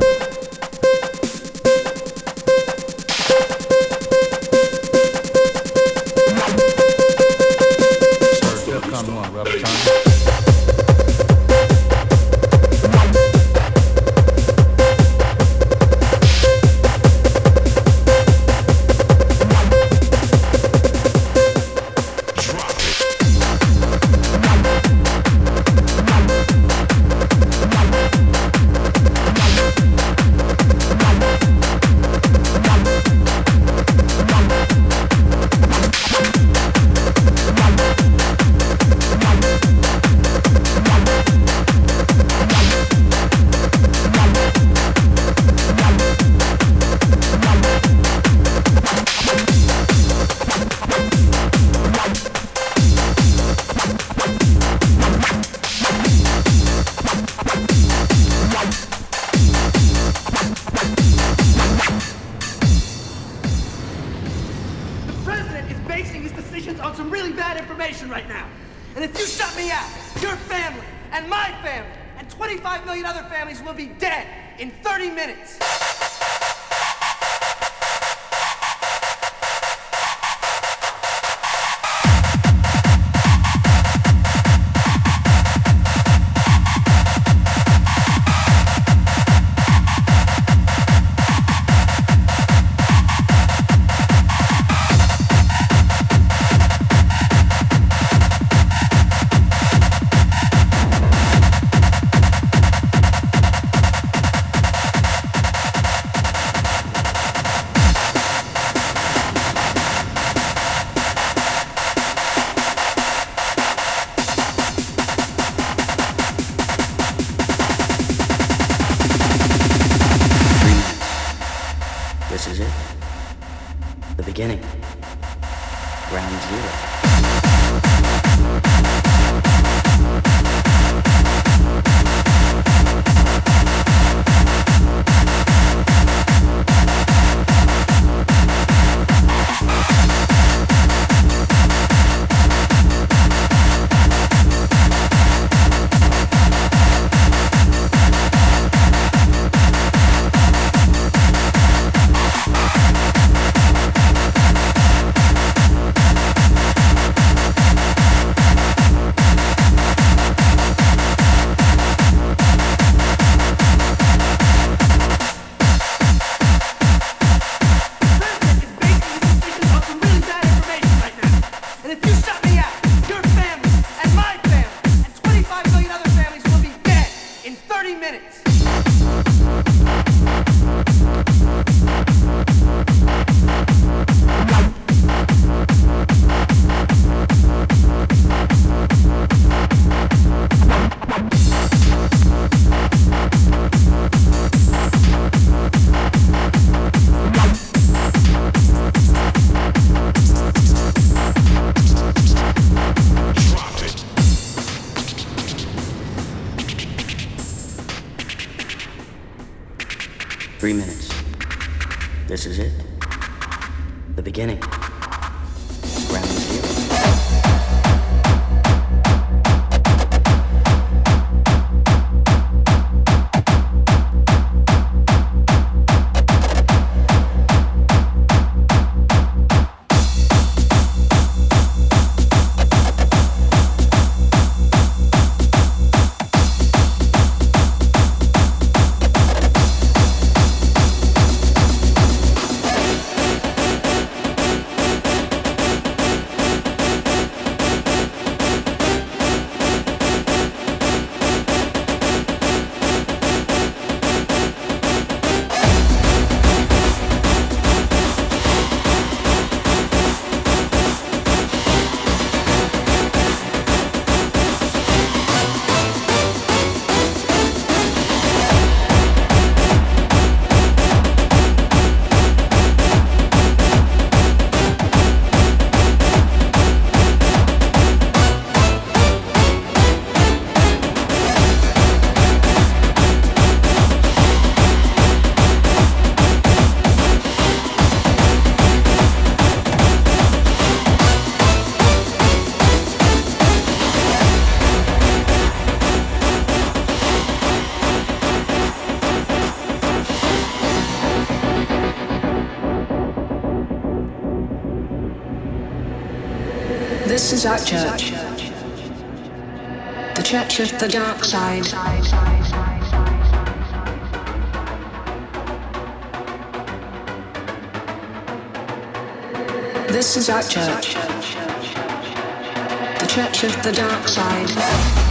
Bye. This is our church. The church of the dark side. This is our church. The church of the dark side.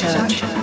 church.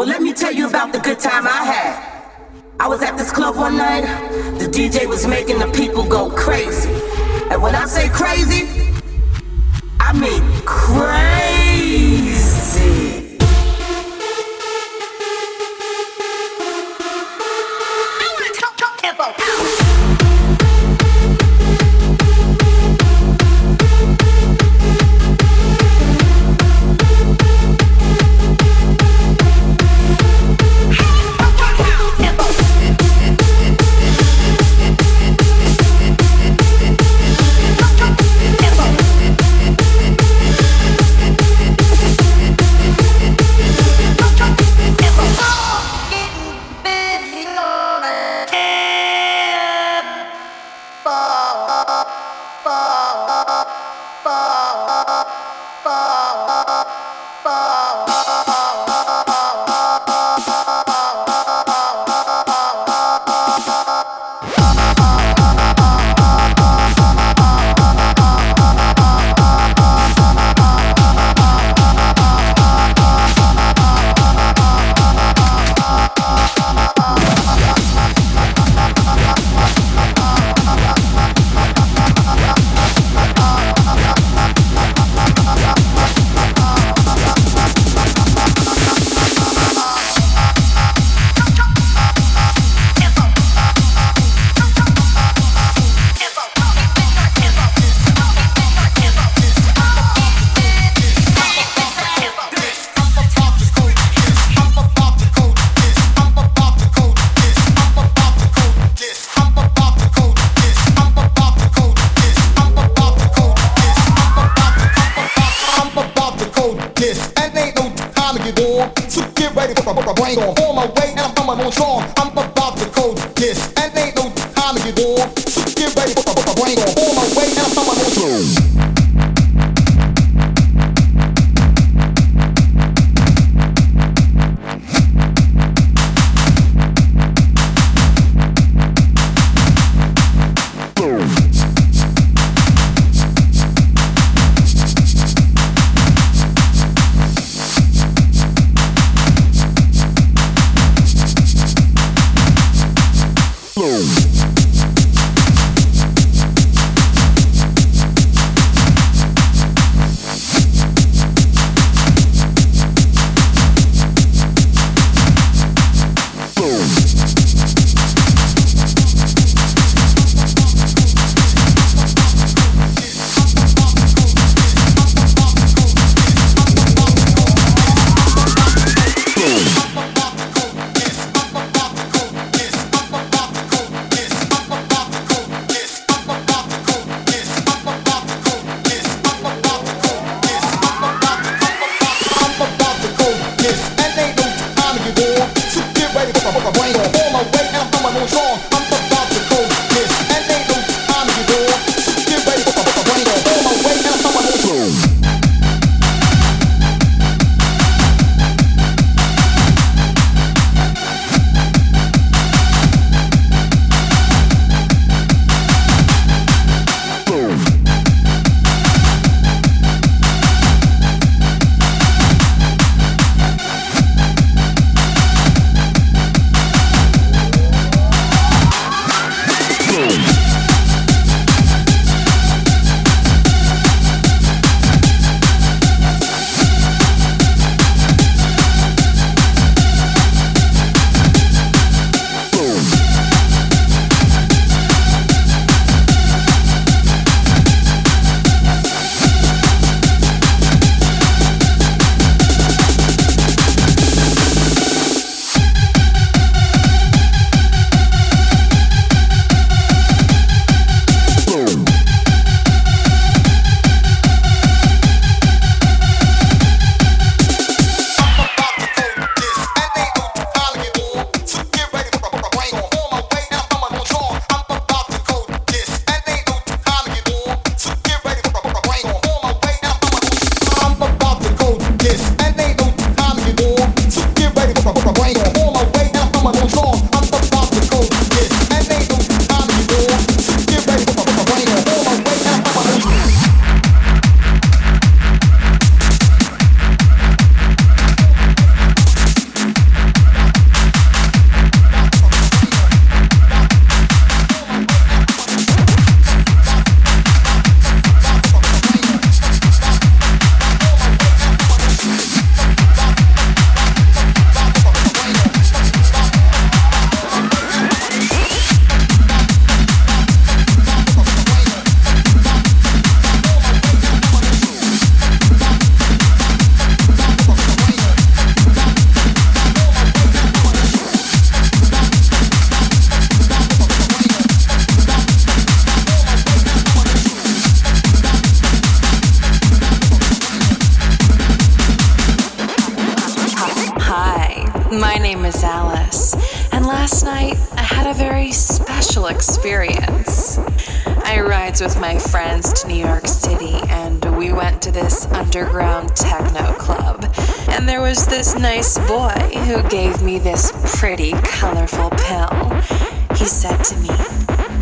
Well, let me tell you about the good time I had. I was at this club one night. The DJ was making the people go crazy. And when I say crazy, I mean crazy.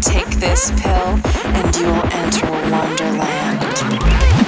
Take this pill and you will enter Wonderland.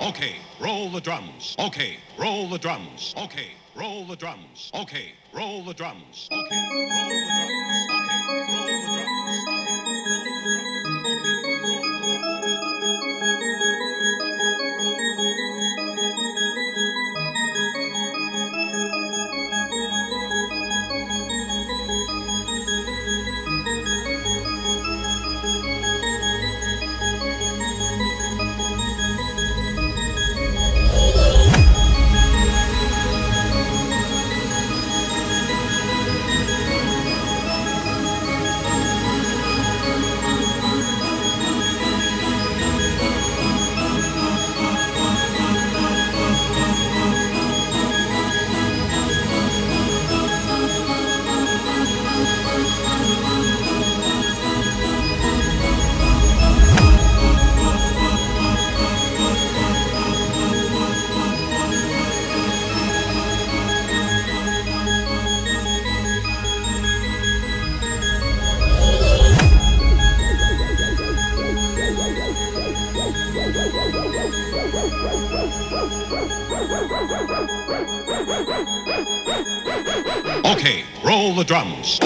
Okay, roll the drums. Okay, roll the drums. Okay, roll the drums. Okay, roll the drums. Okay. Drums.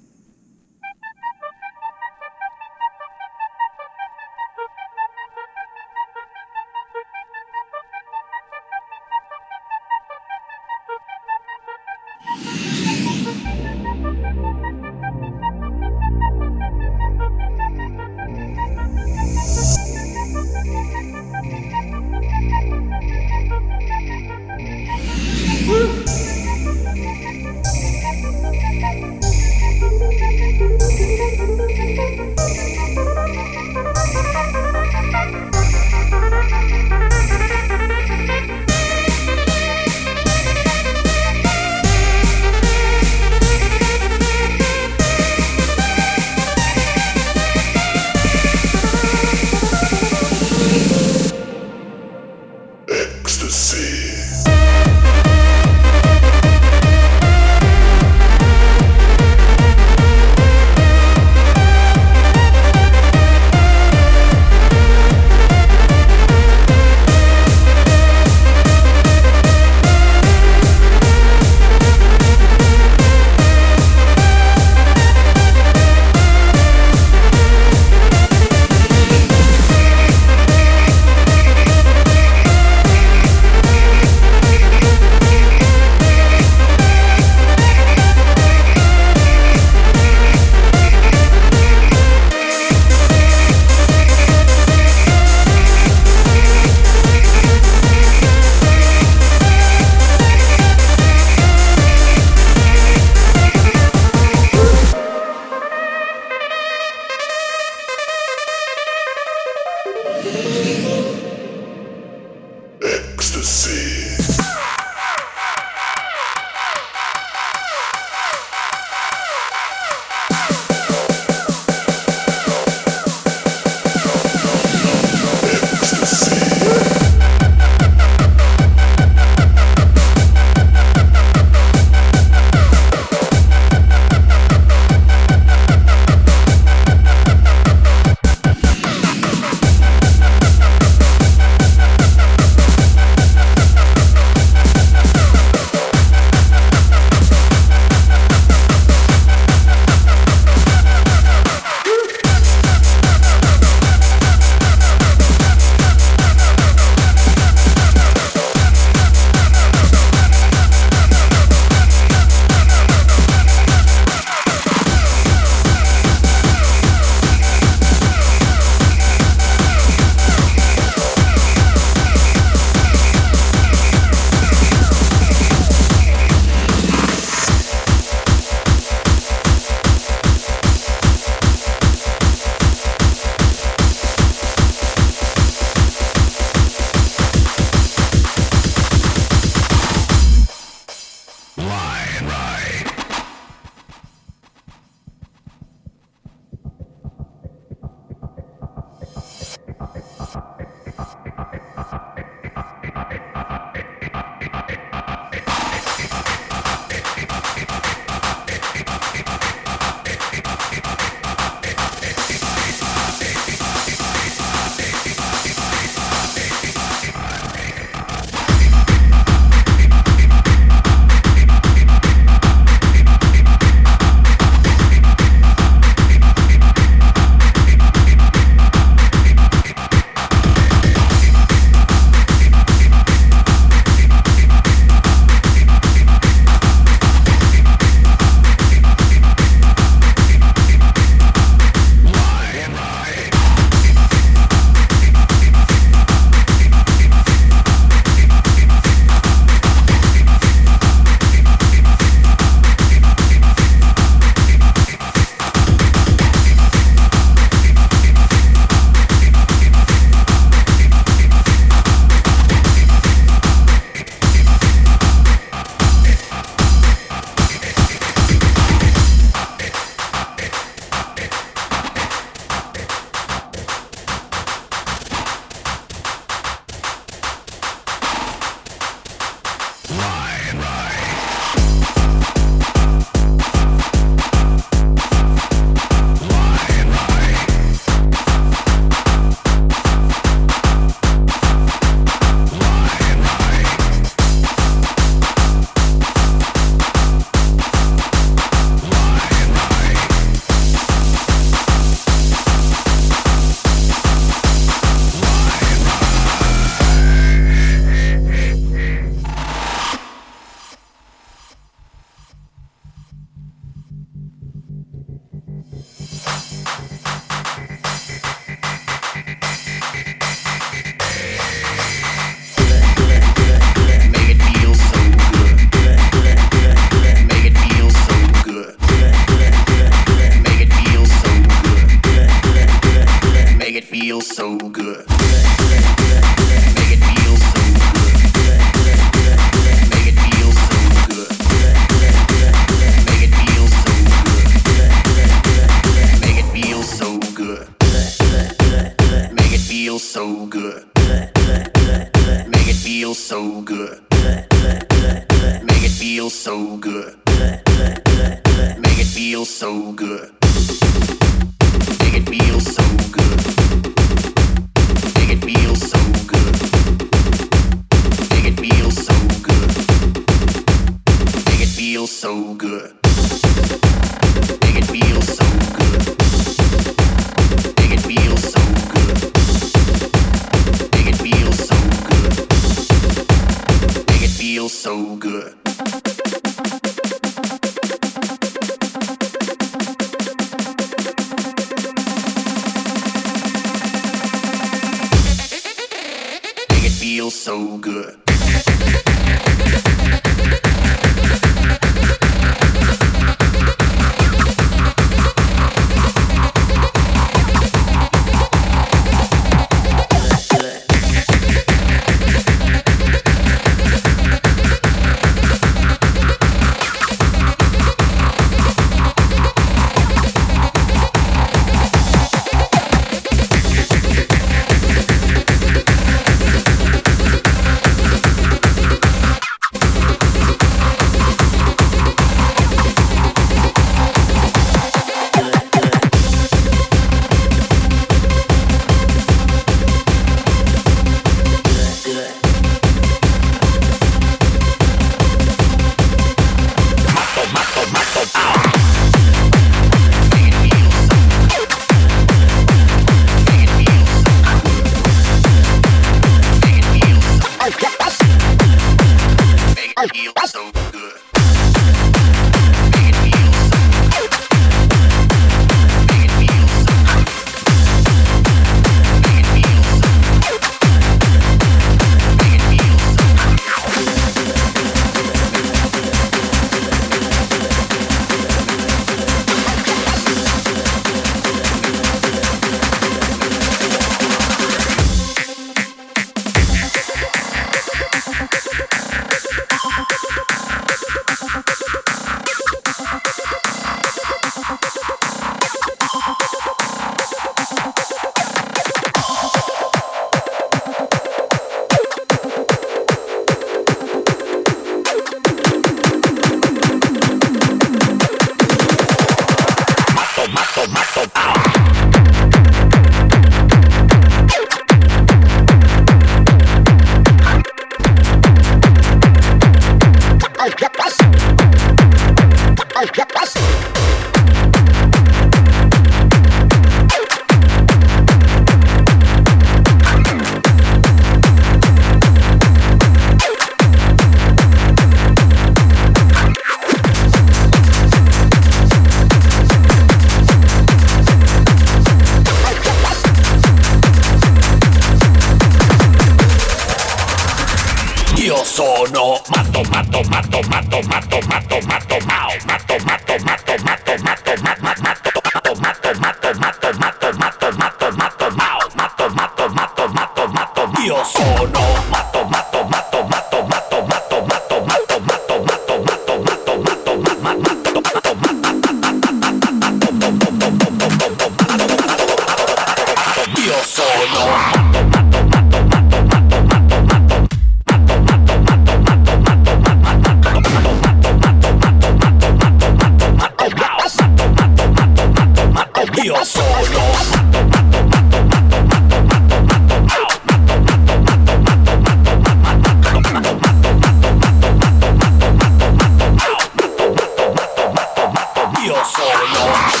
soul all.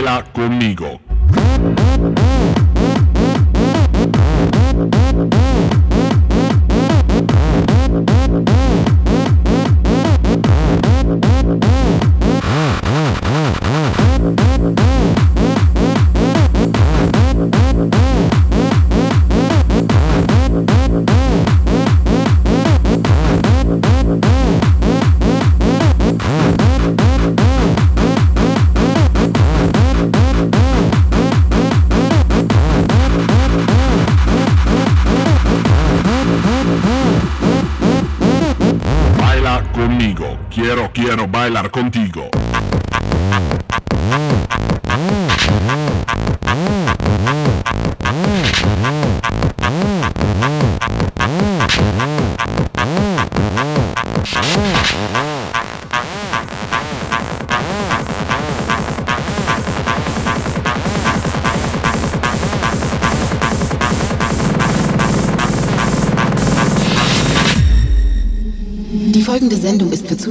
baila conmigo.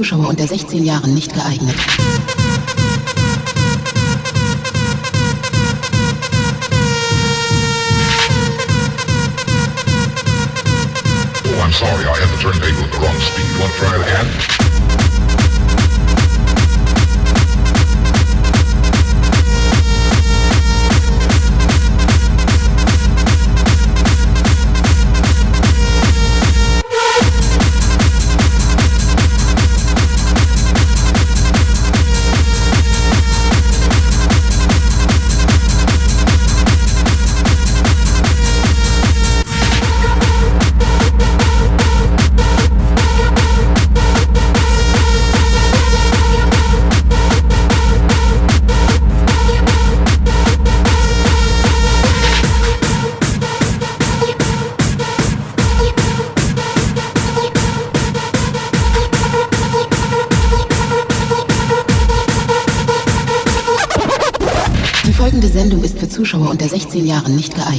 Zuschauer unter 16 Jahren nicht geeignet. Jahren nicht gearbeitet.